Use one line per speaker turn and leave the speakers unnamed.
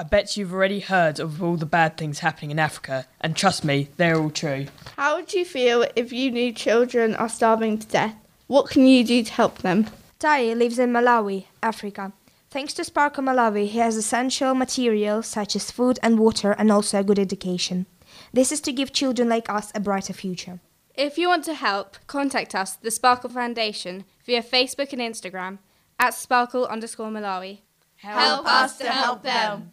I bet you've already heard of all the bad things happening in Africa, and trust me, they're all true.
How would you feel if you knew children are starving to death? What can you do to help them?
Tai lives in Malawi, Africa. Thanks to Sparkle Malawi, he has essential materials such as food and water and also a good education. This is to give children like us a brighter future.
If you want to help, contact us, the Sparkle Foundation, via Facebook and Instagram at sparkle underscore Malawi.
Help us to help them.